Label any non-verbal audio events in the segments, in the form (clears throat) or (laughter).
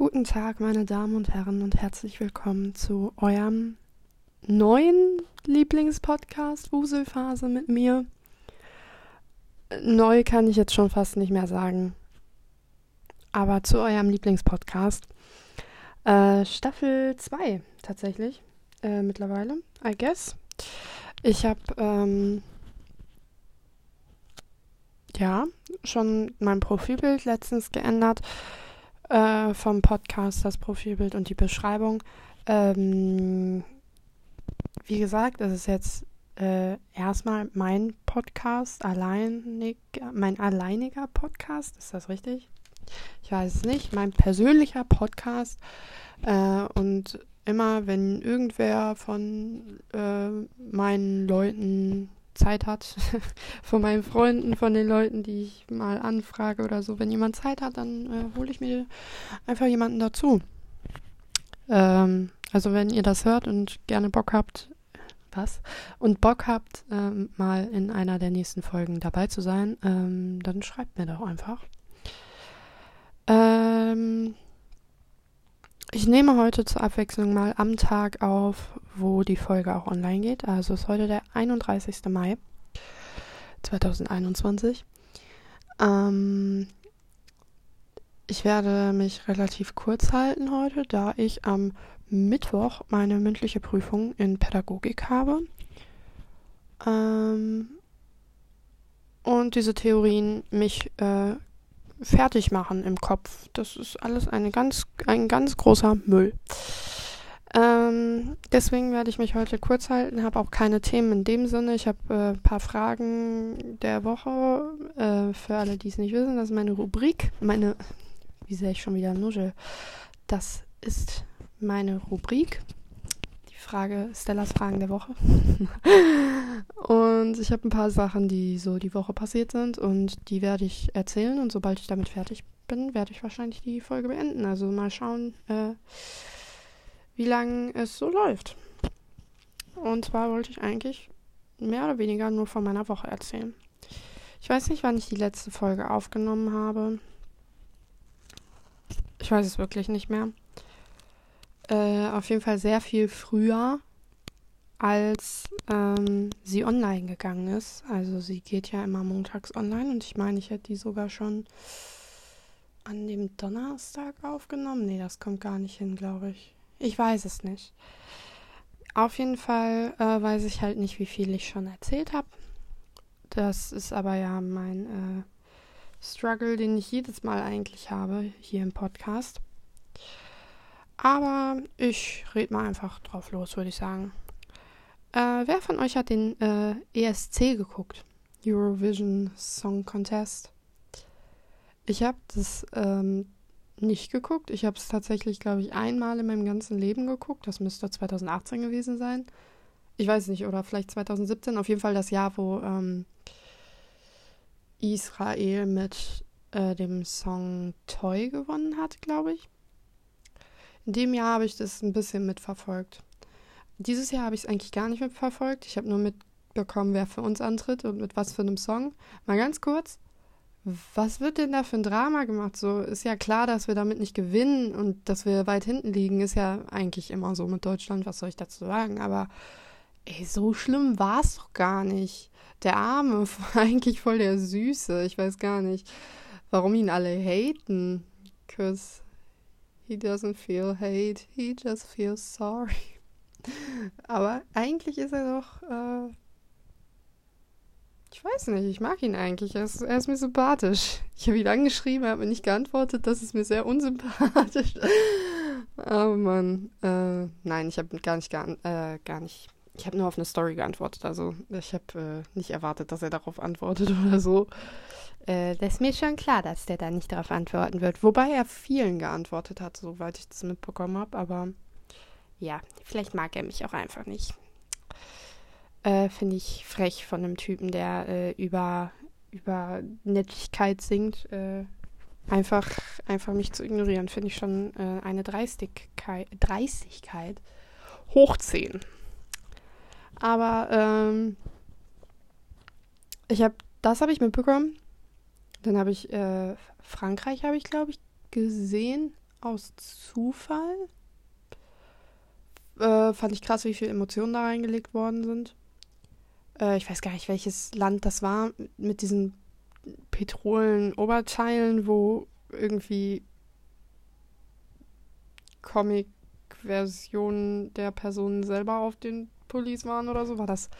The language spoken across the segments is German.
Guten Tag, meine Damen und Herren, und herzlich willkommen zu eurem neuen Lieblingspodcast Wuselphase mit mir. Neu kann ich jetzt schon fast nicht mehr sagen. Aber zu eurem Lieblingspodcast. Äh, Staffel 2 tatsächlich. Äh, mittlerweile, I guess. Ich habe ähm, ja schon mein Profilbild letztens geändert äh, vom Podcast, das Profilbild und die Beschreibung. Ähm, wie gesagt, es ist jetzt äh, erstmal mein Podcast, alleinig, mein alleiniger Podcast, ist das richtig? Ich weiß es nicht, mein persönlicher Podcast. Äh, und immer, wenn irgendwer von äh, meinen Leuten Zeit hat, (laughs) von meinen Freunden, von den Leuten, die ich mal anfrage oder so. Wenn jemand Zeit hat, dann äh, hole ich mir einfach jemanden dazu. Ähm, also wenn ihr das hört und gerne Bock habt, was? Und Bock habt, ähm, mal in einer der nächsten Folgen dabei zu sein, ähm, dann schreibt mir doch einfach. Ähm, ich nehme heute zur Abwechslung mal am Tag auf, wo die Folge auch online geht. Also ist heute der 31. Mai 2021. Ähm, ich werde mich relativ kurz halten heute, da ich am Mittwoch meine mündliche Prüfung in Pädagogik habe. Ähm, und diese Theorien mich äh, fertig machen im Kopf. Das ist alles eine ganz, ein ganz großer Müll. Ähm, deswegen werde ich mich heute kurz halten, habe auch keine Themen in dem Sinne. Ich habe ein äh, paar Fragen der Woche. Äh, für alle, die es nicht wissen, das ist meine Rubrik. Meine, wie sehe ich schon wieder Nuschel? Das ist meine Rubrik. Frage, Stellas Fragen der Woche. (laughs) und ich habe ein paar Sachen, die so die Woche passiert sind und die werde ich erzählen und sobald ich damit fertig bin, werde ich wahrscheinlich die Folge beenden. Also mal schauen, äh, wie lange es so läuft. Und zwar wollte ich eigentlich mehr oder weniger nur von meiner Woche erzählen. Ich weiß nicht, wann ich die letzte Folge aufgenommen habe. Ich weiß es wirklich nicht mehr äh, auf jeden Fall sehr viel früher, als ähm, sie online gegangen ist. Also sie geht ja immer montags online und ich meine, ich hätte die sogar schon an dem Donnerstag aufgenommen. Nee, das kommt gar nicht hin, glaube ich. Ich weiß es nicht. Auf jeden Fall äh, weiß ich halt nicht, wie viel ich schon erzählt habe. Das ist aber ja mein äh, Struggle, den ich jedes Mal eigentlich habe hier im Podcast. Aber ich rede mal einfach drauf los, würde ich sagen. Äh, wer von euch hat den äh, ESC geguckt? Eurovision Song Contest. Ich habe das ähm, nicht geguckt. Ich habe es tatsächlich, glaube ich, einmal in meinem ganzen Leben geguckt. Das müsste 2018 gewesen sein. Ich weiß nicht, oder vielleicht 2017. Auf jeden Fall das Jahr, wo ähm, Israel mit äh, dem Song Toy gewonnen hat, glaube ich. In dem Jahr habe ich das ein bisschen mitverfolgt. Dieses Jahr habe ich es eigentlich gar nicht mitverfolgt. Ich habe nur mitbekommen, wer für uns antritt und mit was für einem Song. Mal ganz kurz. Was wird denn da für ein Drama gemacht? So ist ja klar, dass wir damit nicht gewinnen und dass wir weit hinten liegen, ist ja eigentlich immer so mit Deutschland. Was soll ich dazu sagen? Aber ey, so schlimm war es doch gar nicht. Der Arme (laughs) eigentlich voll der Süße. Ich weiß gar nicht, warum ihn alle haten. Cause He doesn't feel hate, he just feels sorry. (laughs) Aber eigentlich ist er doch. Äh, ich weiß nicht, ich mag ihn eigentlich. Er ist, er ist mir sympathisch. Ich habe ihn angeschrieben, er hat mir nicht geantwortet. Das ist mir sehr unsympathisch. Aber (laughs) Mann, äh, nein, ich habe gar nicht, gar, äh, gar nicht. Ich habe nur auf eine Story geantwortet. Also ich habe äh, nicht erwartet, dass er darauf antwortet (laughs) oder so. Äh, das ist mir schon klar, dass der da nicht darauf antworten wird. Wobei er vielen geantwortet hat, soweit ich das mitbekommen habe. Aber ja, vielleicht mag er mich auch einfach nicht. Äh, Finde ich frech von einem Typen, der äh, über, über Nettigkeit singt. Äh, einfach, einfach mich zu ignorieren, finde ich schon äh, eine Dreistigkeit, Dreistigkeit hoch 10. Aber ähm, ich habe, das habe ich mitbekommen. Dann habe ich äh, Frankreich, habe ich glaube ich gesehen. aus Zufall. Äh, fand ich krass, wie viele Emotionen da reingelegt worden sind. Äh, ich weiß gar nicht, welches Land das war, mit diesen Petrolen-Oberteilen, wo irgendwie Comic-Versionen der Personen selber auf den Pullis waren oder so. War das,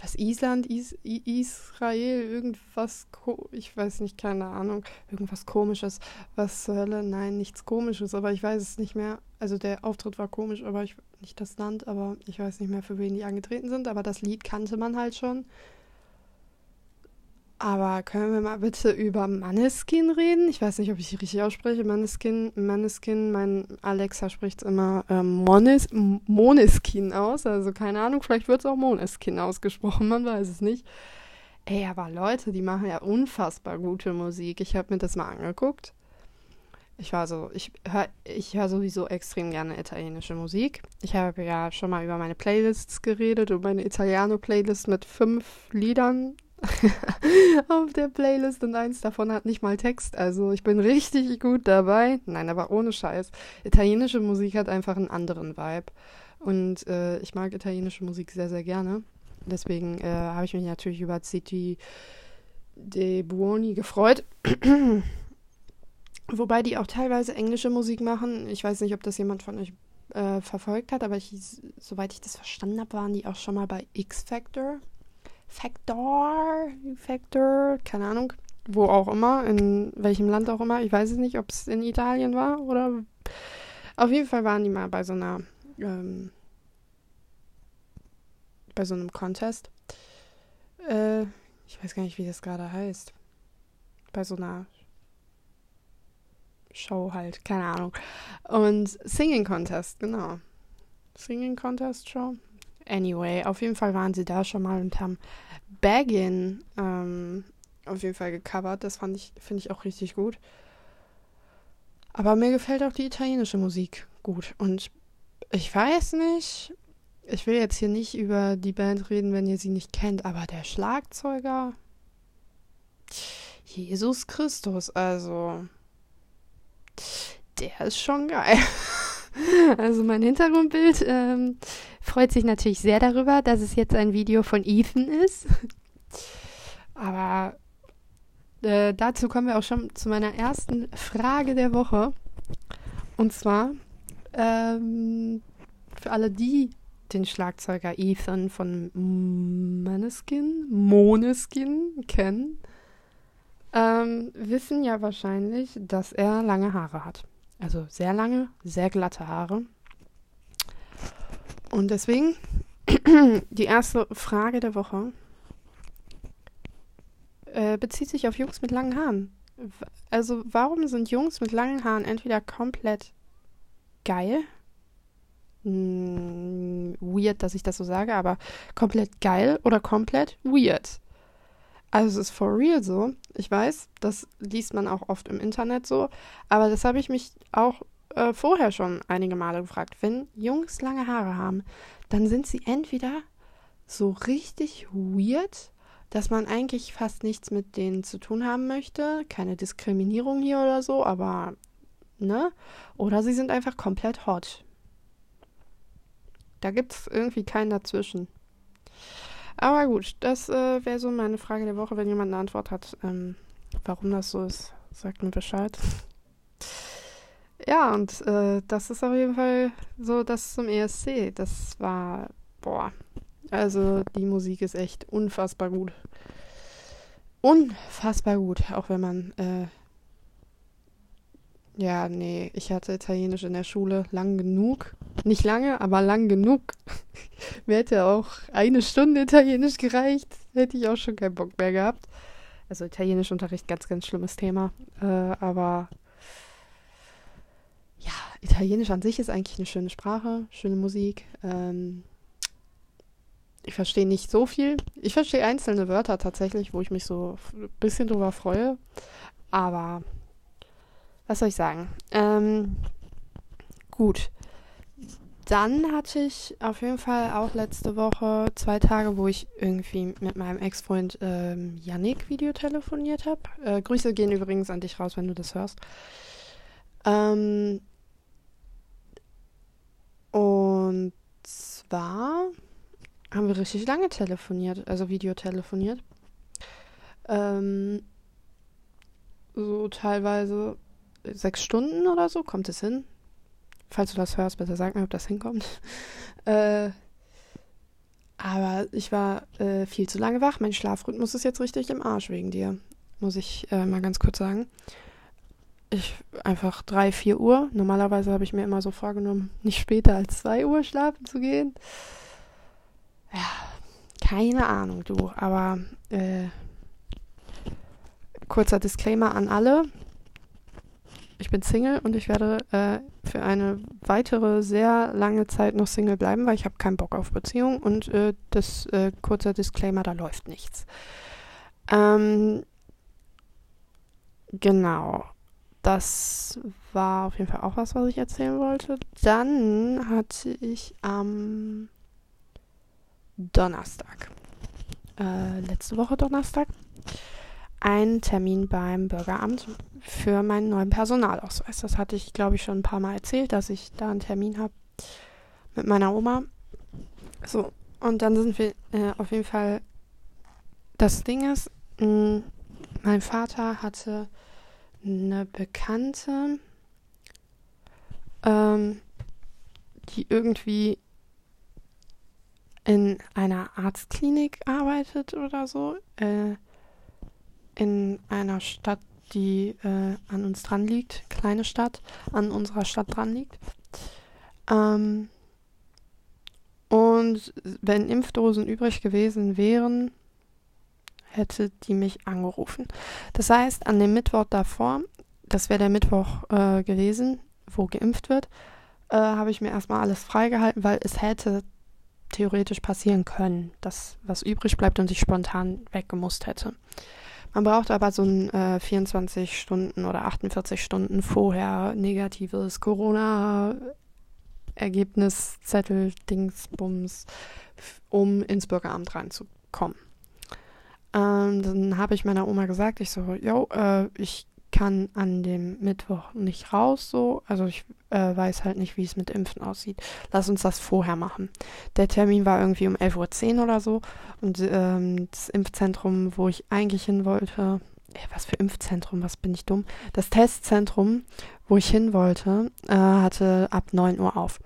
das Island, Is Israel, irgendwas, ich weiß nicht, keine Ahnung, irgendwas komisches. Was zur Hölle? Nein, nichts komisches, aber ich weiß es nicht mehr. Also der Auftritt war komisch, aber ich, nicht das Land, aber ich weiß nicht mehr, für wen die angetreten sind. Aber das Lied kannte man halt schon. Aber können wir mal bitte über Manneskin reden? Ich weiß nicht, ob ich richtig ausspreche. Manneskin, Manneskin, mein Alexa spricht es immer ähm, Mones, Moneskin aus. Also keine Ahnung, vielleicht wird es auch Moneskin ausgesprochen, man weiß es nicht. Ey, aber Leute, die machen ja unfassbar gute Musik. Ich habe mir das mal angeguckt. Ich war so, ich höre ich hör sowieso extrem gerne italienische Musik. Ich habe ja schon mal über meine Playlists geredet und meine Italiano-Playlist mit fünf Liedern (laughs) auf der Playlist und eins davon hat nicht mal Text. Also ich bin richtig gut dabei. Nein, aber ohne Scheiß. Italienische Musik hat einfach einen anderen Vibe. Und äh, ich mag italienische Musik sehr, sehr gerne. Deswegen äh, habe ich mich natürlich über City de Buoni gefreut. (clears throat) Wobei die auch teilweise englische Musik machen. Ich weiß nicht, ob das jemand von euch äh, verfolgt hat, aber ich, soweit ich das verstanden habe, waren die auch schon mal bei X Factor. Factor, Factor, keine Ahnung, wo auch immer, in welchem Land auch immer. Ich weiß es nicht, ob es in Italien war oder. Auf jeden Fall waren die mal bei so einer, ähm, bei so einem Contest. Äh, ich weiß gar nicht, wie das gerade heißt. Bei so einer Show halt, keine Ahnung. Und Singing Contest, genau. Singing Contest Show. Anyway, auf jeden Fall waren sie da schon mal und haben Baggin ähm, auf jeden Fall gecovert. Das fand ich, finde ich auch richtig gut. Aber mir gefällt auch die italienische Musik gut. Und ich weiß nicht, ich will jetzt hier nicht über die Band reden, wenn ihr sie nicht kennt, aber der Schlagzeuger, Jesus Christus, also, der ist schon geil. (laughs) Also mein Hintergrundbild ähm, freut sich natürlich sehr darüber, dass es jetzt ein Video von Ethan ist. (laughs) Aber äh, dazu kommen wir auch schon zu meiner ersten Frage der Woche. Und zwar ähm, für alle, die den Schlagzeuger Ethan von Maneskin, Moneskin kennen, ähm, wissen ja wahrscheinlich, dass er lange Haare hat. Also sehr lange, sehr glatte Haare. Und deswegen die erste Frage der Woche äh, bezieht sich auf Jungs mit langen Haaren. Also warum sind Jungs mit langen Haaren entweder komplett geil, hm, weird, dass ich das so sage, aber komplett geil oder komplett weird? Also es ist for real so. Ich weiß, das liest man auch oft im Internet so. Aber das habe ich mich auch äh, vorher schon einige Male gefragt. Wenn Jungs lange Haare haben, dann sind sie entweder so richtig weird, dass man eigentlich fast nichts mit denen zu tun haben möchte. Keine Diskriminierung hier oder so, aber ne? Oder sie sind einfach komplett hot. Da gibt es irgendwie keinen dazwischen. Aber gut, das äh, wäre so meine Frage der Woche. Wenn jemand eine Antwort hat, ähm, warum das so ist, sagt mir Bescheid. Ja, und äh, das ist auf jeden Fall so das zum ESC. Das war, boah, also die Musik ist echt unfassbar gut. Unfassbar gut, auch wenn man äh, ja, nee, ich hatte Italienisch in der Schule lang genug. Nicht lange, aber lang genug. (laughs) Mir hätte auch eine Stunde Italienisch gereicht. Hätte ich auch schon keinen Bock mehr gehabt. Also Italienischunterricht, ganz, ganz schlimmes Thema. Äh, aber Italienisch an sich ist eigentlich eine schöne Sprache, schöne Musik. Ähm, ich verstehe nicht so viel. Ich verstehe einzelne Wörter tatsächlich, wo ich mich so ein bisschen drüber freue. Aber was soll ich sagen? Ähm, gut. Dann hatte ich auf jeden Fall auch letzte Woche zwei Tage, wo ich irgendwie mit meinem Ex-Freund ähm, Yannick Video telefoniert habe. Äh, Grüße gehen übrigens an dich raus, wenn du das hörst. Ähm, zwar haben wir richtig lange telefoniert, also Videotelefoniert. Ähm, so teilweise sechs Stunden oder so, kommt es hin? Falls du das hörst, bitte sag mir, ob das hinkommt. (laughs) äh, aber ich war äh, viel zu lange wach. Mein Schlafrhythmus ist jetzt richtig im Arsch wegen dir, muss ich äh, mal ganz kurz sagen. Ich einfach drei, vier Uhr. Normalerweise habe ich mir immer so vorgenommen, nicht später als zwei Uhr schlafen zu gehen. Ja, keine Ahnung, du. Aber äh, kurzer Disclaimer an alle. Ich bin Single und ich werde äh, für eine weitere sehr lange Zeit noch Single bleiben, weil ich habe keinen Bock auf Beziehung und äh, das äh, kurzer Disclaimer, da läuft nichts. Ähm, genau. Das war auf jeden Fall auch was, was ich erzählen wollte. Dann hatte ich am Donnerstag, äh, letzte Woche Donnerstag, einen Termin beim Bürgeramt für meinen neuen Personalausweis. Das hatte ich, glaube ich, schon ein paar Mal erzählt, dass ich da einen Termin habe mit meiner Oma. So, und dann sind wir äh, auf jeden Fall. Das Ding ist, mh, mein Vater hatte eine Bekannte, ähm, die irgendwie in einer Arztklinik arbeitet oder so. Äh, in einer Stadt, die äh, an uns dran liegt, kleine Stadt, an unserer Stadt dran liegt. Ähm, und wenn Impfdosen übrig gewesen wären, hätte die mich angerufen. Das heißt, an dem Mittwoch davor, das wäre der Mittwoch äh, gewesen, wo geimpft wird, äh, habe ich mir erstmal alles freigehalten, weil es hätte theoretisch passieren können, dass was übrig bleibt und ich spontan weggemusst hätte. Man braucht aber so ein äh, 24 Stunden oder 48 Stunden vorher negatives Corona-Ergebniszettel, Dingsbums, um ins Bürgeramt reinzukommen. Ähm, dann habe ich meiner Oma gesagt, ich so, yo, äh, ich kann an dem Mittwoch nicht raus, so. Also ich äh, weiß halt nicht, wie es mit Impfen aussieht. Lass uns das vorher machen. Der Termin war irgendwie um 11.10 Uhr oder so. Und ähm, das Impfzentrum, wo ich eigentlich hin wollte, ey, was für Impfzentrum, was bin ich dumm? Das Testzentrum, wo ich hin wollte, äh, hatte ab 9 Uhr auf.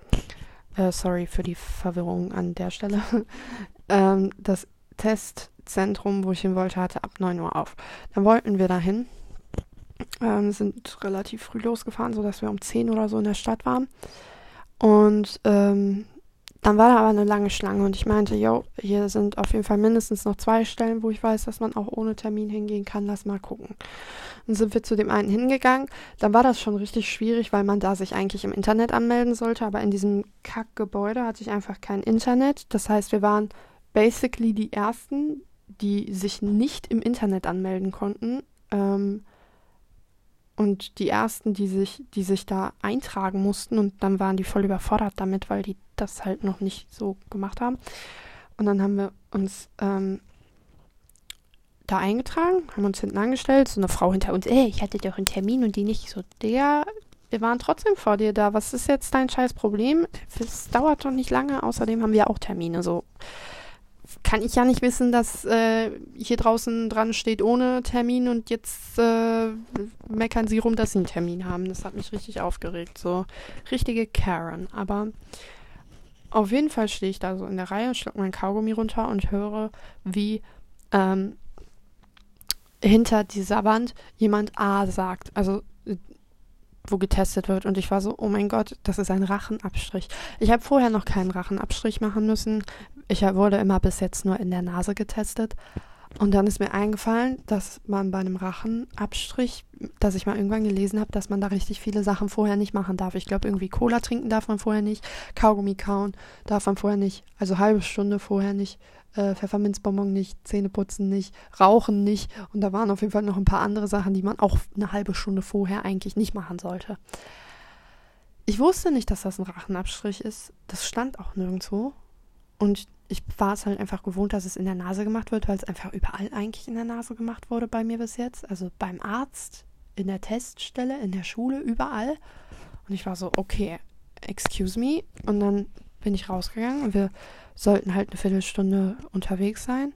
Äh, sorry für die Verwirrung an der Stelle. (laughs) ähm, das Testzentrum, wo ich hin wollte, hatte ab 9 Uhr auf. Dann wollten wir dahin ähm, sind relativ früh losgefahren, sodass wir um 10 oder so in der Stadt waren. Und ähm, dann war da aber eine lange Schlange und ich meinte, yo, hier sind auf jeden Fall mindestens noch zwei Stellen, wo ich weiß, dass man auch ohne Termin hingehen kann. Lass mal gucken. Dann sind wir zu dem einen hingegangen. Dann war das schon richtig schwierig, weil man da sich eigentlich im Internet anmelden sollte, aber in diesem Kackgebäude hatte ich einfach kein Internet. Das heißt, wir waren basically die ersten, die sich nicht im Internet anmelden konnten. Ähm, und die ersten, die sich, die sich da eintragen mussten und dann waren die voll überfordert damit, weil die das halt noch nicht so gemacht haben. Und dann haben wir uns ähm, da eingetragen, haben uns hinten angestellt, so eine Frau hinter uns, ey, ich hatte doch einen Termin und die nicht so, der, wir waren trotzdem vor dir da, was ist jetzt dein scheiß Problem? Es dauert doch nicht lange, außerdem haben wir auch Termine, so kann ich ja nicht wissen, dass äh, hier draußen dran steht ohne Termin und jetzt äh, meckern sie rum, dass sie einen Termin haben. Das hat mich richtig aufgeregt. So richtige Karen. Aber auf jeden Fall stehe ich da so in der Reihe, schluck mein Kaugummi runter und höre, wie ähm, hinter dieser Wand jemand A sagt. Also wo getestet wird. Und ich war so, oh mein Gott, das ist ein Rachenabstrich. Ich habe vorher noch keinen Rachenabstrich machen müssen, ich wurde immer bis jetzt nur in der Nase getestet. Und dann ist mir eingefallen, dass man bei einem Rachenabstrich, dass ich mal irgendwann gelesen habe, dass man da richtig viele Sachen vorher nicht machen darf. Ich glaube, irgendwie Cola trinken darf man vorher nicht, Kaugummi kauen darf man vorher nicht, also halbe Stunde vorher nicht, äh, Pfefferminzbonbon nicht, Zähne putzen nicht, Rauchen nicht. Und da waren auf jeden Fall noch ein paar andere Sachen, die man auch eine halbe Stunde vorher eigentlich nicht machen sollte. Ich wusste nicht, dass das ein Rachenabstrich ist. Das stand auch nirgendwo. Und ich war es halt einfach gewohnt, dass es in der Nase gemacht wird, weil es einfach überall eigentlich in der Nase gemacht wurde bei mir bis jetzt. Also beim Arzt, in der Teststelle, in der Schule, überall. Und ich war so, okay, excuse me. Und dann bin ich rausgegangen und wir sollten halt eine Viertelstunde unterwegs sein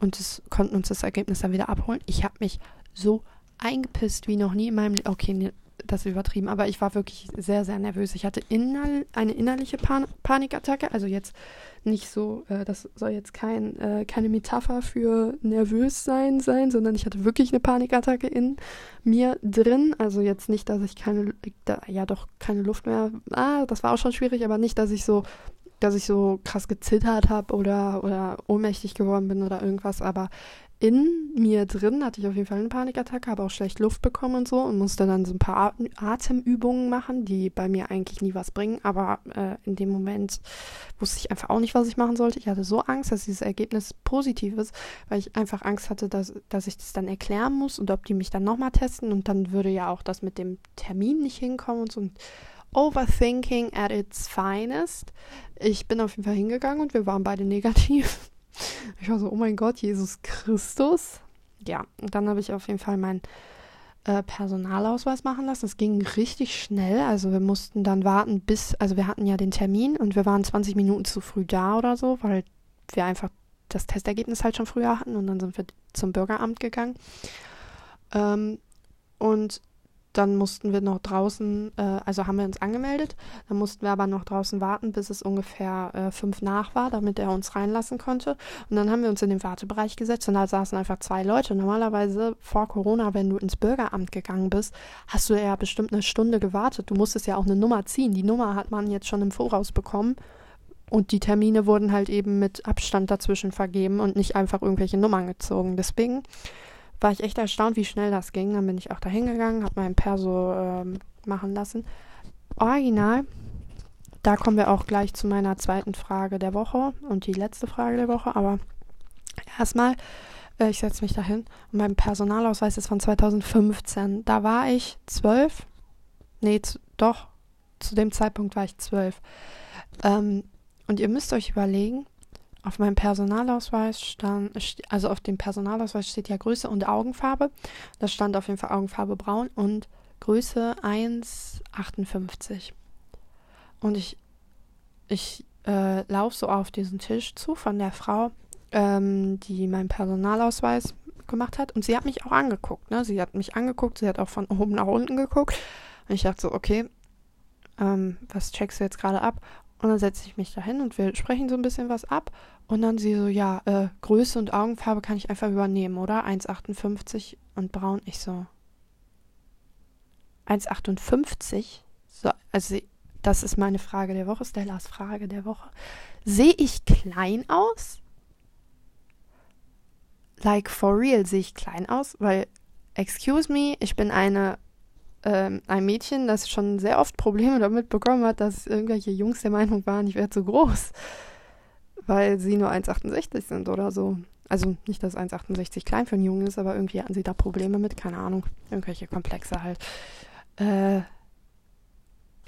und das, konnten uns das Ergebnis dann wieder abholen. Ich habe mich so eingepisst wie noch nie in meinem Leben. Okay, das ist übertrieben, aber ich war wirklich sehr, sehr nervös. Ich hatte inner eine innerliche Pan Panikattacke, also jetzt nicht so, äh, das soll jetzt kein, äh, keine Metapher für nervös sein sein, sondern ich hatte wirklich eine Panikattacke in mir drin. Also jetzt nicht, dass ich keine, da, ja doch keine Luft mehr, ah, das war auch schon schwierig, aber nicht, dass ich so dass ich so krass gezittert habe oder, oder ohnmächtig geworden bin oder irgendwas, aber in mir drin hatte ich auf jeden Fall eine Panikattacke, habe auch schlecht Luft bekommen und so und musste dann so ein paar Atemübungen machen, die bei mir eigentlich nie was bringen. Aber äh, in dem Moment wusste ich einfach auch nicht, was ich machen sollte. Ich hatte so Angst, dass dieses Ergebnis positiv ist, weil ich einfach Angst hatte, dass, dass ich das dann erklären muss und ob die mich dann nochmal testen und dann würde ja auch das mit dem Termin nicht hinkommen und so. Und Overthinking at its finest. Ich bin auf jeden Fall hingegangen und wir waren beide negativ. (laughs) Ich war so, oh mein Gott, Jesus Christus. Ja, und dann habe ich auf jeden Fall meinen äh, Personalausweis machen lassen. Das ging richtig schnell. Also wir mussten dann warten bis, also wir hatten ja den Termin und wir waren 20 Minuten zu früh da oder so, weil wir einfach das Testergebnis halt schon früher hatten und dann sind wir zum Bürgeramt gegangen. Ähm, und dann mussten wir noch draußen, äh, also haben wir uns angemeldet, dann mussten wir aber noch draußen warten, bis es ungefähr äh, fünf nach war, damit er uns reinlassen konnte. Und dann haben wir uns in den Wartebereich gesetzt und da saßen einfach zwei Leute. Normalerweise vor Corona, wenn du ins Bürgeramt gegangen bist, hast du ja bestimmt eine Stunde gewartet. Du musstest ja auch eine Nummer ziehen. Die Nummer hat man jetzt schon im Voraus bekommen. Und die Termine wurden halt eben mit Abstand dazwischen vergeben und nicht einfach irgendwelche Nummern gezogen. Deswegen war ich echt erstaunt, wie schnell das ging. Dann bin ich auch da hingegangen, habe meinen Perso ähm, machen lassen. Original, da kommen wir auch gleich zu meiner zweiten Frage der Woche und die letzte Frage der Woche. Aber erstmal, äh, ich setze mich dahin und mein Personalausweis ist von 2015. Da war ich zwölf. Nee, zu, doch, zu dem Zeitpunkt war ich zwölf. Ähm, und ihr müsst euch überlegen, auf meinem Personalausweis stand, also auf dem Personalausweis steht ja Größe und Augenfarbe. Da stand auf jeden Fall Augenfarbe braun und Größe 1,58. Und ich, ich äh, laufe so auf diesen Tisch zu von der Frau, ähm, die meinen Personalausweis gemacht hat. Und sie hat mich auch angeguckt. Ne? Sie hat mich angeguckt, sie hat auch von oben nach unten geguckt. Und ich dachte so, okay, ähm, was checkst du jetzt gerade ab? Und dann setze ich mich da hin und wir sprechen so ein bisschen was ab. Und dann sie so, ja, äh, Größe und Augenfarbe kann ich einfach übernehmen, oder? 1,58 und braun. Ich so, 1,58? So, also das ist meine Frage der Woche, Stellas Frage der Woche. Sehe ich klein aus? Like for real sehe ich klein aus? Weil, excuse me, ich bin eine ähm, ein Mädchen, das schon sehr oft Probleme damit bekommen hat, dass irgendwelche Jungs der Meinung waren, ich wäre zu groß, weil sie nur 1,68 sind oder so. Also nicht, dass 1,68 klein für einen Jungen ist, aber irgendwie hatten sie da Probleme mit, keine Ahnung, irgendwelche Komplexe halt. Äh,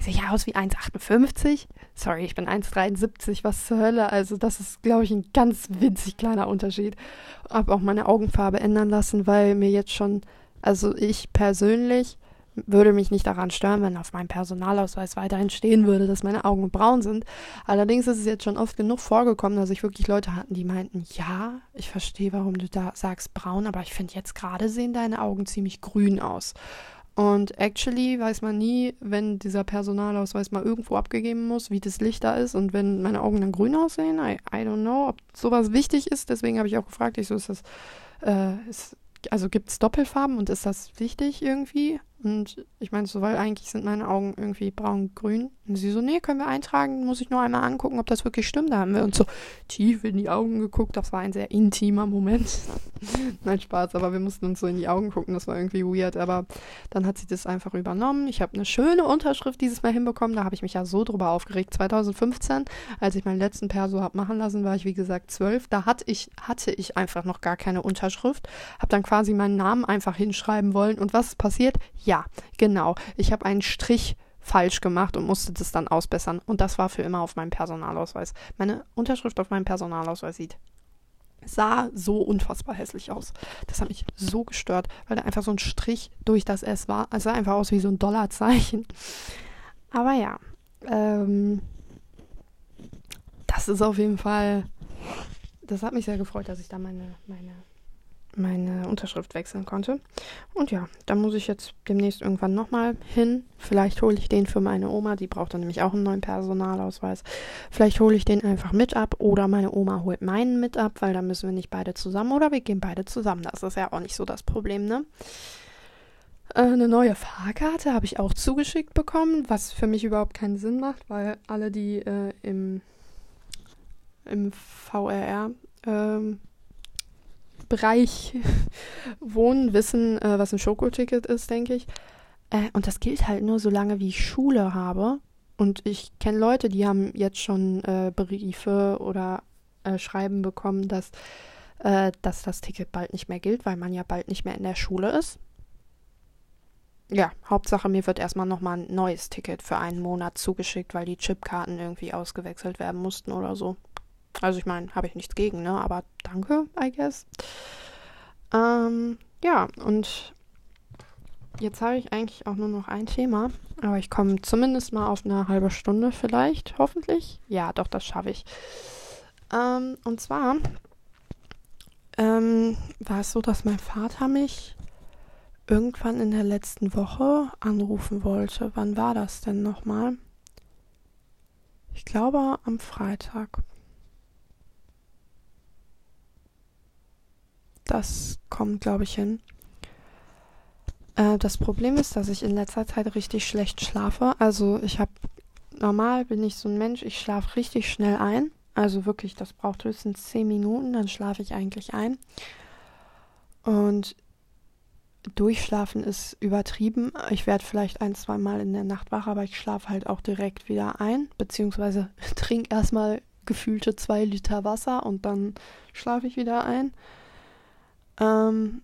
sehe ich aus wie 1,58? Sorry, ich bin 1,73, was zur Hölle. Also das ist, glaube ich, ein ganz winzig kleiner Unterschied. Habe auch meine Augenfarbe ändern lassen, weil mir jetzt schon, also ich persönlich würde mich nicht daran stören, wenn auf meinem Personalausweis weiterhin stehen würde, dass meine Augen braun sind. Allerdings ist es jetzt schon oft genug vorgekommen, dass ich wirklich Leute hatten, die meinten, ja, ich verstehe, warum du da sagst braun, aber ich finde jetzt gerade sehen deine Augen ziemlich grün aus. Und actually weiß man nie, wenn dieser Personalausweis mal irgendwo abgegeben muss, wie das Licht da ist und wenn meine Augen dann grün aussehen. I, I don't know, ob sowas wichtig ist. Deswegen habe ich auch gefragt, ich so, ist das, äh, ist, also gibt es Doppelfarben und ist das wichtig irgendwie? Und ich meine so, weil eigentlich sind meine Augen irgendwie braun-grün. Und sie so, nee, können wir eintragen, muss ich nur einmal angucken, ob das wirklich stimmt. Da haben wir uns so tief in die Augen geguckt. Das war ein sehr intimer Moment. (laughs) Nein, Spaß, aber wir mussten uns so in die Augen gucken. Das war irgendwie weird. Aber dann hat sie das einfach übernommen. Ich habe eine schöne Unterschrift dieses Mal hinbekommen. Da habe ich mich ja so drüber aufgeregt. 2015, als ich meinen letzten Perso habe machen lassen, war ich wie gesagt zwölf. Da hatte ich, hatte ich einfach noch gar keine Unterschrift. Habe dann quasi meinen Namen einfach hinschreiben wollen. Und was ist passiert? Ja, ja, genau. Ich habe einen Strich falsch gemacht und musste das dann ausbessern. Und das war für immer auf meinem Personalausweis. Meine Unterschrift auf meinem Personalausweis sieht sah so unfassbar hässlich aus. Das hat mich so gestört, weil da einfach so ein Strich durch das S war. Es sah einfach aus wie so ein Dollarzeichen. Aber ja, ähm, das ist auf jeden Fall. Das hat mich sehr gefreut, dass ich da meine, meine, meine Unterschrift wechseln konnte. Und ja, da muss ich jetzt demnächst irgendwann nochmal hin. Vielleicht hole ich den für meine Oma, die braucht dann nämlich auch einen neuen Personalausweis. Vielleicht hole ich den einfach mit ab oder meine Oma holt meinen mit ab, weil dann müssen wir nicht beide zusammen oder wir gehen beide zusammen. Das ist ja auch nicht so das Problem, ne? Äh, eine neue Fahrkarte habe ich auch zugeschickt bekommen, was für mich überhaupt keinen Sinn macht, weil alle, die äh, im, im VRR ähm, Bereich (laughs) wohnen, wissen, äh, was ein Schokoticket ist, denke ich. Äh, und das gilt halt nur so lange, wie ich Schule habe. Und ich kenne Leute, die haben jetzt schon äh, Briefe oder äh, Schreiben bekommen, dass, dass das Ticket bald nicht mehr gilt, weil man ja bald nicht mehr in der Schule ist ja, Hauptsache mir wird erstmal nochmal ein neues Ticket für einen Monat zugeschickt, weil die Chipkarten irgendwie ausgewechselt werden mussten oder so. Also ich meine, habe ich nichts gegen, ne? Aber danke, I guess. Ähm, ja, und jetzt habe ich eigentlich auch nur noch ein Thema, aber ich komme zumindest mal auf eine halbe Stunde vielleicht, hoffentlich. Ja, doch, das schaffe ich. Ähm, und zwar ähm, war es so, dass mein Vater mich irgendwann in der letzten Woche anrufen wollte. Wann war das denn nochmal? Ich glaube am Freitag. Das kommt, glaube ich, hin. Äh, das Problem ist, dass ich in letzter Zeit richtig schlecht schlafe. Also ich habe, normal bin ich so ein Mensch, ich schlafe richtig schnell ein. Also wirklich, das braucht höchstens 10 Minuten, dann schlafe ich eigentlich ein. Und Durchschlafen ist übertrieben. Ich werde vielleicht ein, zwei Mal in der Nacht wach, aber ich schlafe halt auch direkt wieder ein, beziehungsweise (laughs) trinke erstmal gefühlte zwei Liter Wasser und dann schlafe ich wieder ein. Ähm,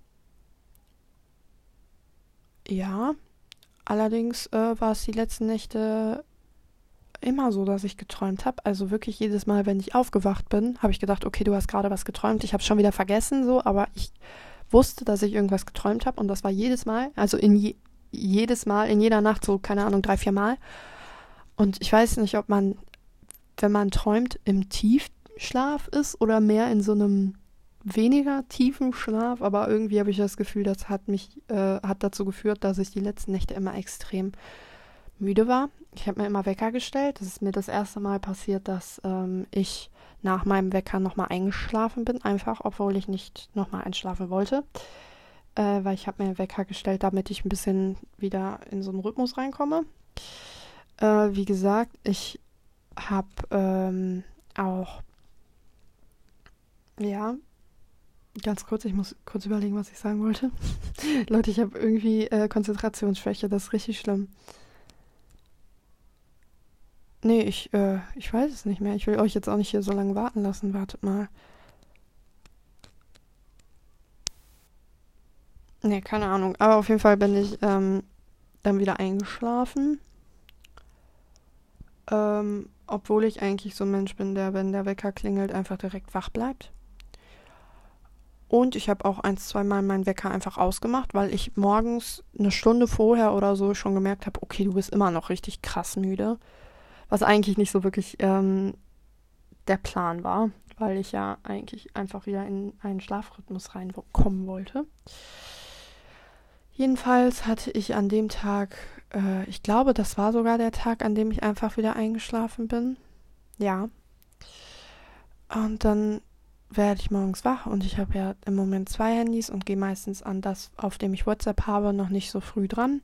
ja, allerdings äh, war es die letzten Nächte immer so, dass ich geträumt habe. Also wirklich jedes Mal, wenn ich aufgewacht bin, habe ich gedacht, okay, du hast gerade was geträumt. Ich habe schon wieder vergessen, so, aber ich wusste, dass ich irgendwas geträumt habe und das war jedes Mal, also in je, jedes Mal, in jeder Nacht so, keine Ahnung, drei, vier Mal. Und ich weiß nicht, ob man, wenn man träumt, im Tiefschlaf ist oder mehr in so einem weniger tiefen Schlaf, aber irgendwie habe ich das Gefühl, das hat mich, äh, hat dazu geführt, dass ich die letzten Nächte immer extrem müde war. Ich habe mir immer Wecker gestellt. Das ist mir das erste Mal passiert, dass ähm, ich nach meinem Wecker nochmal eingeschlafen bin, einfach, obwohl ich nicht nochmal einschlafen wollte. Äh, weil ich habe mir einen Wecker gestellt, damit ich ein bisschen wieder in so einen Rhythmus reinkomme. Äh, wie gesagt, ich habe ähm, auch, ja, ganz kurz, ich muss kurz überlegen, was ich sagen wollte. (laughs) Leute, ich habe irgendwie äh, Konzentrationsschwäche, das ist richtig schlimm. Nee, ich, äh, ich weiß es nicht mehr. Ich will euch jetzt auch nicht hier so lange warten lassen. Wartet mal. Nee, keine Ahnung. Aber auf jeden Fall bin ich ähm, dann wieder eingeschlafen. Ähm, obwohl ich eigentlich so ein Mensch bin, der, wenn der Wecker klingelt, einfach direkt wach bleibt. Und ich habe auch ein, zwei Mal meinen Wecker einfach ausgemacht, weil ich morgens eine Stunde vorher oder so schon gemerkt habe, okay, du bist immer noch richtig krass müde was eigentlich nicht so wirklich ähm, der Plan war, weil ich ja eigentlich einfach wieder in einen Schlafrhythmus reinkommen wollte. Jedenfalls hatte ich an dem Tag, äh, ich glaube, das war sogar der Tag, an dem ich einfach wieder eingeschlafen bin. Ja. Und dann werde ich morgens wach und ich habe ja im Moment zwei Handys und gehe meistens an das, auf dem ich WhatsApp habe, noch nicht so früh dran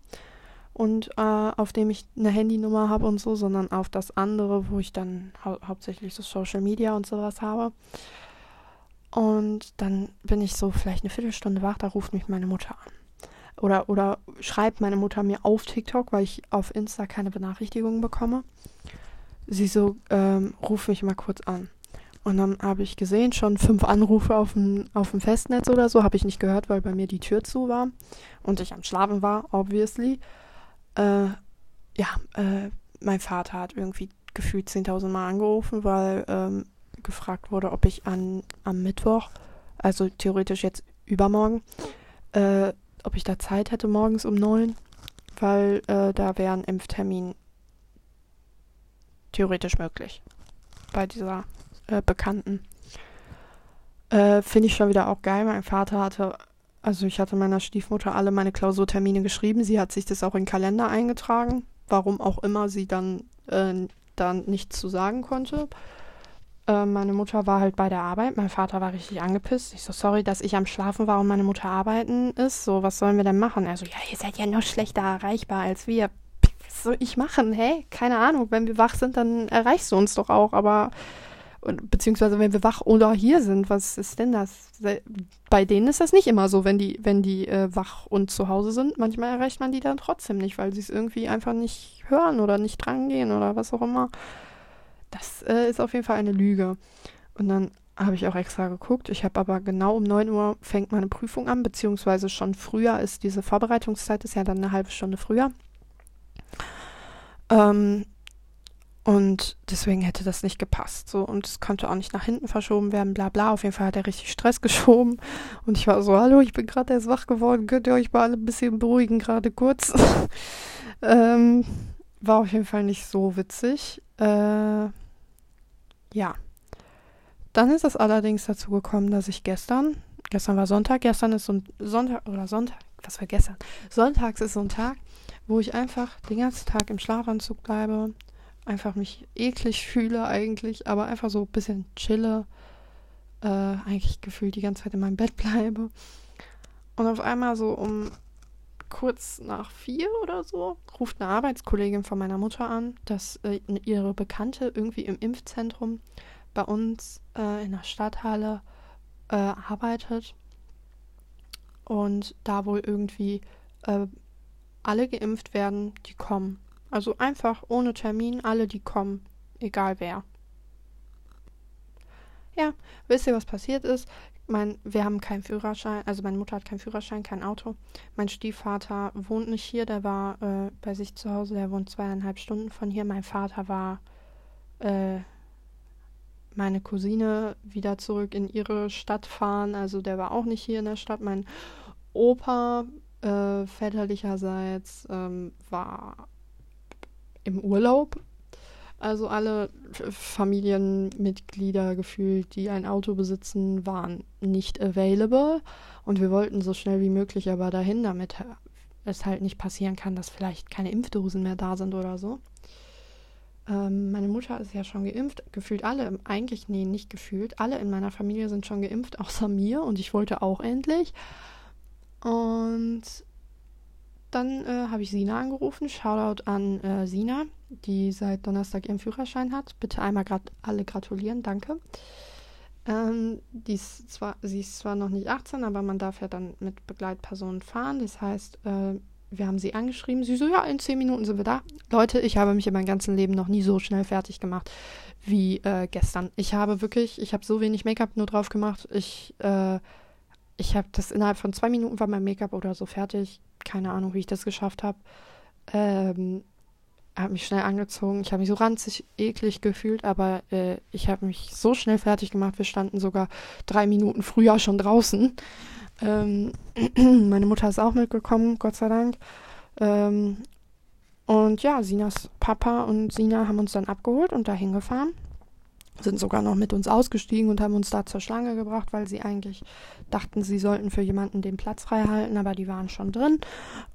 und äh, auf dem ich eine Handynummer habe und so, sondern auf das andere, wo ich dann hau hauptsächlich so Social Media und sowas habe. Und dann bin ich so vielleicht eine Viertelstunde wach, da ruft mich meine Mutter an. Oder, oder schreibt meine Mutter mir auf TikTok, weil ich auf Insta keine Benachrichtigungen bekomme. Sie so, ähm, ruf mich mal kurz an. Und dann habe ich gesehen, schon fünf Anrufe auf dem, auf dem Festnetz oder so, habe ich nicht gehört, weil bei mir die Tür zu war und ich am Schlafen war, obviously. Äh, ja, äh, mein Vater hat irgendwie gefühlt 10.000 Mal angerufen, weil ähm, gefragt wurde, ob ich an, am Mittwoch, also theoretisch jetzt übermorgen, äh, ob ich da Zeit hätte morgens um neun, weil äh, da wäre ein Impftermin theoretisch möglich bei dieser äh, Bekannten. Äh, Finde ich schon wieder auch geil. Mein Vater hatte, also ich hatte meiner Stiefmutter alle meine Klausurtermine geschrieben. Sie hat sich das auch in den Kalender eingetragen. Warum auch immer sie dann, äh, dann nichts zu sagen konnte. Äh, meine Mutter war halt bei der Arbeit. Mein Vater war richtig angepisst. Ich so, sorry, dass ich am Schlafen war und meine Mutter arbeiten ist. So, was sollen wir denn machen? Also, ja, ihr seid ja noch schlechter erreichbar als wir. Was soll ich machen? Hey, keine Ahnung. Wenn wir wach sind, dann erreichst du uns doch auch. Aber beziehungsweise wenn wir wach oder hier sind, was ist denn das? Bei denen ist das nicht immer so, wenn die, wenn die äh, wach und zu Hause sind. Manchmal erreicht man die dann trotzdem nicht, weil sie es irgendwie einfach nicht hören oder nicht drangehen oder was auch immer. Das äh, ist auf jeden Fall eine Lüge. Und dann habe ich auch extra geguckt. Ich habe aber genau um 9 Uhr fängt meine Prüfung an, beziehungsweise schon früher ist diese Vorbereitungszeit, ist ja dann eine halbe Stunde früher. Ähm, und deswegen hätte das nicht gepasst. So, und es konnte auch nicht nach hinten verschoben werden, bla bla. Auf jeden Fall hat er richtig Stress (laughs) geschoben. Und ich war so, hallo, ich bin gerade erst wach geworden, könnt ihr euch mal ein bisschen beruhigen, gerade kurz. (laughs) ähm, war auf jeden Fall nicht so witzig. Äh, ja. Dann ist es allerdings dazu gekommen, dass ich gestern, gestern war Sonntag, gestern ist so ein Sonntag, oder Sonntag, was war gestern? Sonntags ist so ein Tag, wo ich einfach den ganzen Tag im Schlafanzug bleibe, einfach mich eklig fühle eigentlich, aber einfach so ein bisschen chille, äh, eigentlich gefühlt die ganze Zeit in meinem Bett bleibe. Und auf einmal so um kurz nach vier oder so ruft eine Arbeitskollegin von meiner Mutter an, dass äh, ihre Bekannte irgendwie im Impfzentrum bei uns äh, in der Stadthalle äh, arbeitet und da wohl irgendwie äh, alle geimpft werden, die kommen. Also einfach ohne Termin, alle, die kommen, egal wer. Ja, wisst ihr, was passiert ist? Mein, wir haben keinen Führerschein, also meine Mutter hat keinen Führerschein, kein Auto. Mein Stiefvater wohnt nicht hier, der war äh, bei sich zu Hause, der wohnt zweieinhalb Stunden von hier. Mein Vater war äh, meine Cousine wieder zurück in ihre Stadt fahren, also der war auch nicht hier in der Stadt. Mein Opa äh, väterlicherseits ähm, war im Urlaub. Also alle Familienmitglieder gefühlt, die ein Auto besitzen, waren nicht available. Und wir wollten so schnell wie möglich aber dahin, damit es halt nicht passieren kann, dass vielleicht keine Impfdosen mehr da sind oder so. Ähm, meine Mutter ist ja schon geimpft. Gefühlt alle, eigentlich, nee, nicht gefühlt. Alle in meiner Familie sind schon geimpft, außer mir. Und ich wollte auch endlich. Und dann äh, habe ich Sina angerufen. Shoutout an äh, Sina, die seit Donnerstag ihren Führerschein hat. Bitte einmal grad alle gratulieren, danke. Ähm, die ist zwar, sie ist zwar noch nicht 18, aber man darf ja dann mit Begleitpersonen fahren. Das heißt, äh, wir haben sie angeschrieben. Sie so, ja, in 10 Minuten sind wir da. Leute, ich habe mich in meinem ganzen Leben noch nie so schnell fertig gemacht wie äh, gestern. Ich habe wirklich, ich habe so wenig Make-up nur drauf gemacht. Ich, äh, ich habe das innerhalb von zwei Minuten war mein Make-up oder so fertig keine Ahnung, wie ich das geschafft habe. Ähm, habe mich schnell angezogen. Ich habe mich so ranzig eklig gefühlt, aber äh, ich habe mich so schnell fertig gemacht. Wir standen sogar drei Minuten früher schon draußen. Ähm, (clears throat) meine Mutter ist auch mitgekommen, Gott sei Dank. Ähm, und ja, Sinas Papa und Sina haben uns dann abgeholt und dahin gefahren sind sogar noch mit uns ausgestiegen und haben uns da zur Schlange gebracht, weil sie eigentlich dachten, sie sollten für jemanden den Platz frei halten, aber die waren schon drin.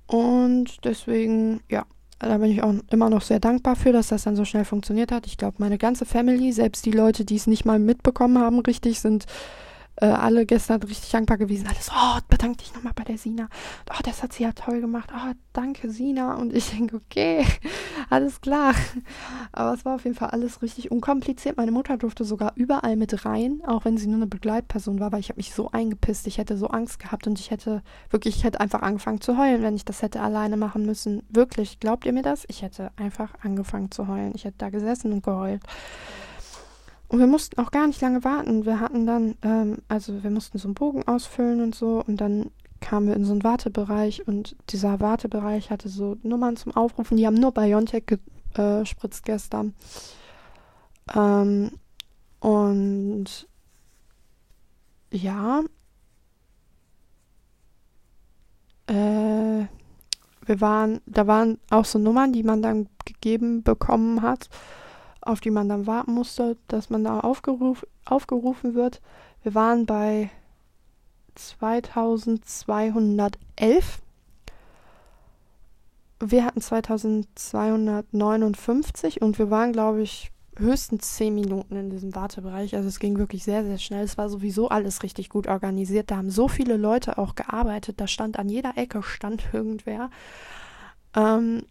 Und deswegen, ja, da bin ich auch immer noch sehr dankbar für, dass das dann so schnell funktioniert hat. Ich glaube, meine ganze Family, selbst die Leute, die es nicht mal mitbekommen haben, richtig, sind äh, alle gestern richtig dankbar gewesen. Alles, oh, bedanke dich nochmal bei der Sina. Oh, das hat sie ja toll gemacht. Oh, danke, Sina. Und ich denke, okay, (laughs) alles klar. Aber es war auf jeden Fall alles richtig unkompliziert. Meine Mutter durfte sogar überall mit rein, auch wenn sie nur eine Begleitperson war, weil ich habe mich so eingepisst. Ich hätte so Angst gehabt und ich hätte wirklich, ich hätte einfach angefangen zu heulen, wenn ich das hätte alleine machen müssen. Wirklich, glaubt ihr mir das? Ich hätte einfach angefangen zu heulen. Ich hätte da gesessen und geheult. Und wir mussten auch gar nicht lange warten. Wir hatten dann, ähm, also wir mussten so einen Bogen ausfüllen und so und dann kamen wir in so einen Wartebereich und dieser Wartebereich hatte so Nummern zum Aufrufen. Die haben nur Biontech gespritzt äh, gestern. Ähm, und ja, äh, wir waren, da waren auch so Nummern, die man dann gegeben bekommen hat. Auf die man dann warten musste, dass man da aufgeruf, aufgerufen wird. Wir waren bei 2211. Wir hatten 2259 und wir waren, glaube ich, höchstens 10 Minuten in diesem Wartebereich. Also es ging wirklich sehr, sehr schnell. Es war sowieso alles richtig gut organisiert. Da haben so viele Leute auch gearbeitet. Da stand an jeder Ecke stand (laughs) irgendwer. Ähm,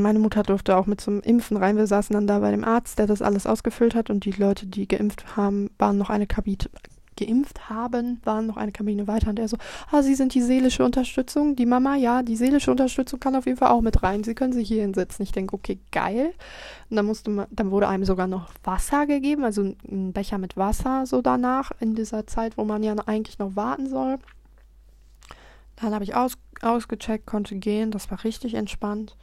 meine Mutter durfte auch mit zum Impfen rein. Wir saßen dann da bei dem Arzt, der das alles ausgefüllt hat und die Leute, die geimpft haben, waren noch eine Kabine, geimpft haben, waren noch eine Kabine weiter und er so, ah, Sie sind die seelische Unterstützung, die Mama, ja, die seelische Unterstützung kann auf jeden Fall auch mit rein. Sie können sich hier hinsetzen. Ich denke, okay, geil. Und dann musste man, dann wurde einem sogar noch Wasser gegeben, also ein Becher mit Wasser so danach, in dieser Zeit, wo man ja eigentlich noch warten soll. Dann habe ich aus, ausgecheckt, konnte gehen, das war richtig entspannt.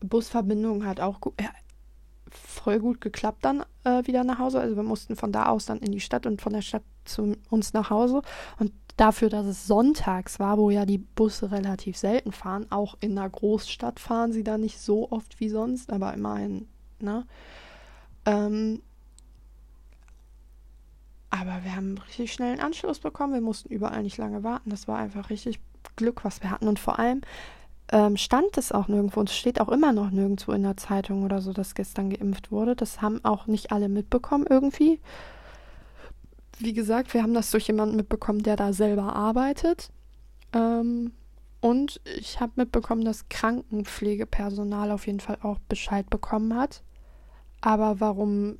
Busverbindung hat auch gut, ja, voll gut geklappt dann äh, wieder nach Hause. Also wir mussten von da aus dann in die Stadt und von der Stadt zu uns nach Hause. Und dafür, dass es sonntags war, wo ja die Busse relativ selten fahren, auch in einer Großstadt fahren sie da nicht so oft wie sonst, aber immerhin, ne? Ähm, aber wir haben richtig schnell einen Anschluss bekommen. Wir mussten überall nicht lange warten. Das war einfach richtig Glück, was wir hatten. Und vor allem, ähm, stand es auch nirgendwo und es steht auch immer noch nirgendwo in der Zeitung oder so, dass gestern geimpft wurde. Das haben auch nicht alle mitbekommen irgendwie. Wie gesagt, wir haben das durch jemanden mitbekommen, der da selber arbeitet. Ähm, und ich habe mitbekommen, dass Krankenpflegepersonal auf jeden Fall auch Bescheid bekommen hat. Aber warum,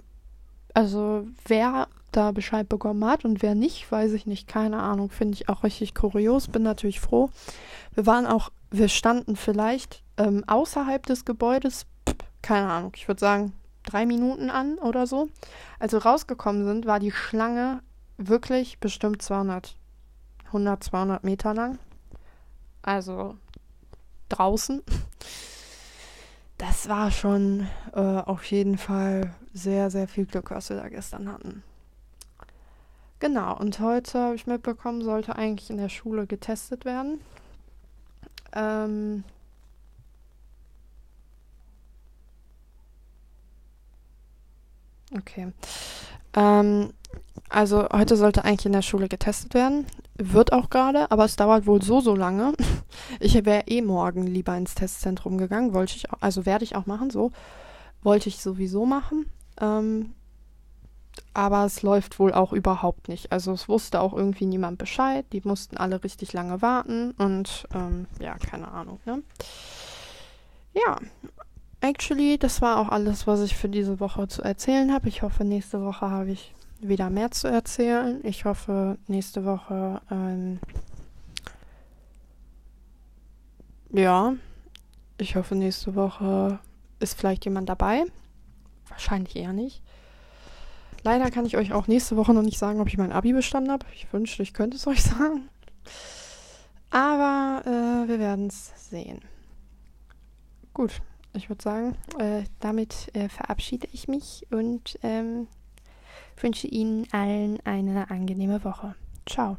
also wer da Bescheid bekommen hat und wer nicht, weiß ich nicht. Keine Ahnung, finde ich auch richtig kurios. Bin natürlich froh. Wir waren auch wir standen vielleicht ähm, außerhalb des Gebäudes, keine Ahnung, ich würde sagen drei Minuten an oder so. Als wir rausgekommen sind, war die Schlange wirklich bestimmt 200, 100, 200 Meter lang. Also draußen. Das war schon äh, auf jeden Fall sehr, sehr viel Glück, was wir da gestern hatten. Genau, und heute habe ich mitbekommen, sollte eigentlich in der Schule getestet werden. Ähm, okay. Ähm, also heute sollte eigentlich in der Schule getestet werden. Wird auch gerade, aber es dauert wohl so, so lange. (laughs) Ich wäre eh morgen lieber ins Testzentrum gegangen. Wollte ich, auch, also werde ich auch machen, so. Wollte ich sowieso machen. Ähm, aber es läuft wohl auch überhaupt nicht. Also es wusste auch irgendwie niemand Bescheid. Die mussten alle richtig lange warten und ähm, ja, keine Ahnung. Ne? Ja, actually, das war auch alles, was ich für diese Woche zu erzählen habe. Ich hoffe, nächste Woche habe ich wieder mehr zu erzählen. Ich hoffe, nächste Woche, ähm, ja, ich hoffe, nächste Woche ist vielleicht jemand dabei. Wahrscheinlich eher nicht. Leider kann ich euch auch nächste Woche noch nicht sagen, ob ich mein Abi bestanden habe. Ich wünschte, ich könnte es (laughs) euch sagen. Aber äh, wir werden es sehen. Gut, ich würde sagen, äh, damit äh, verabschiede ich mich und ähm, wünsche Ihnen allen eine angenehme Woche. Ciao.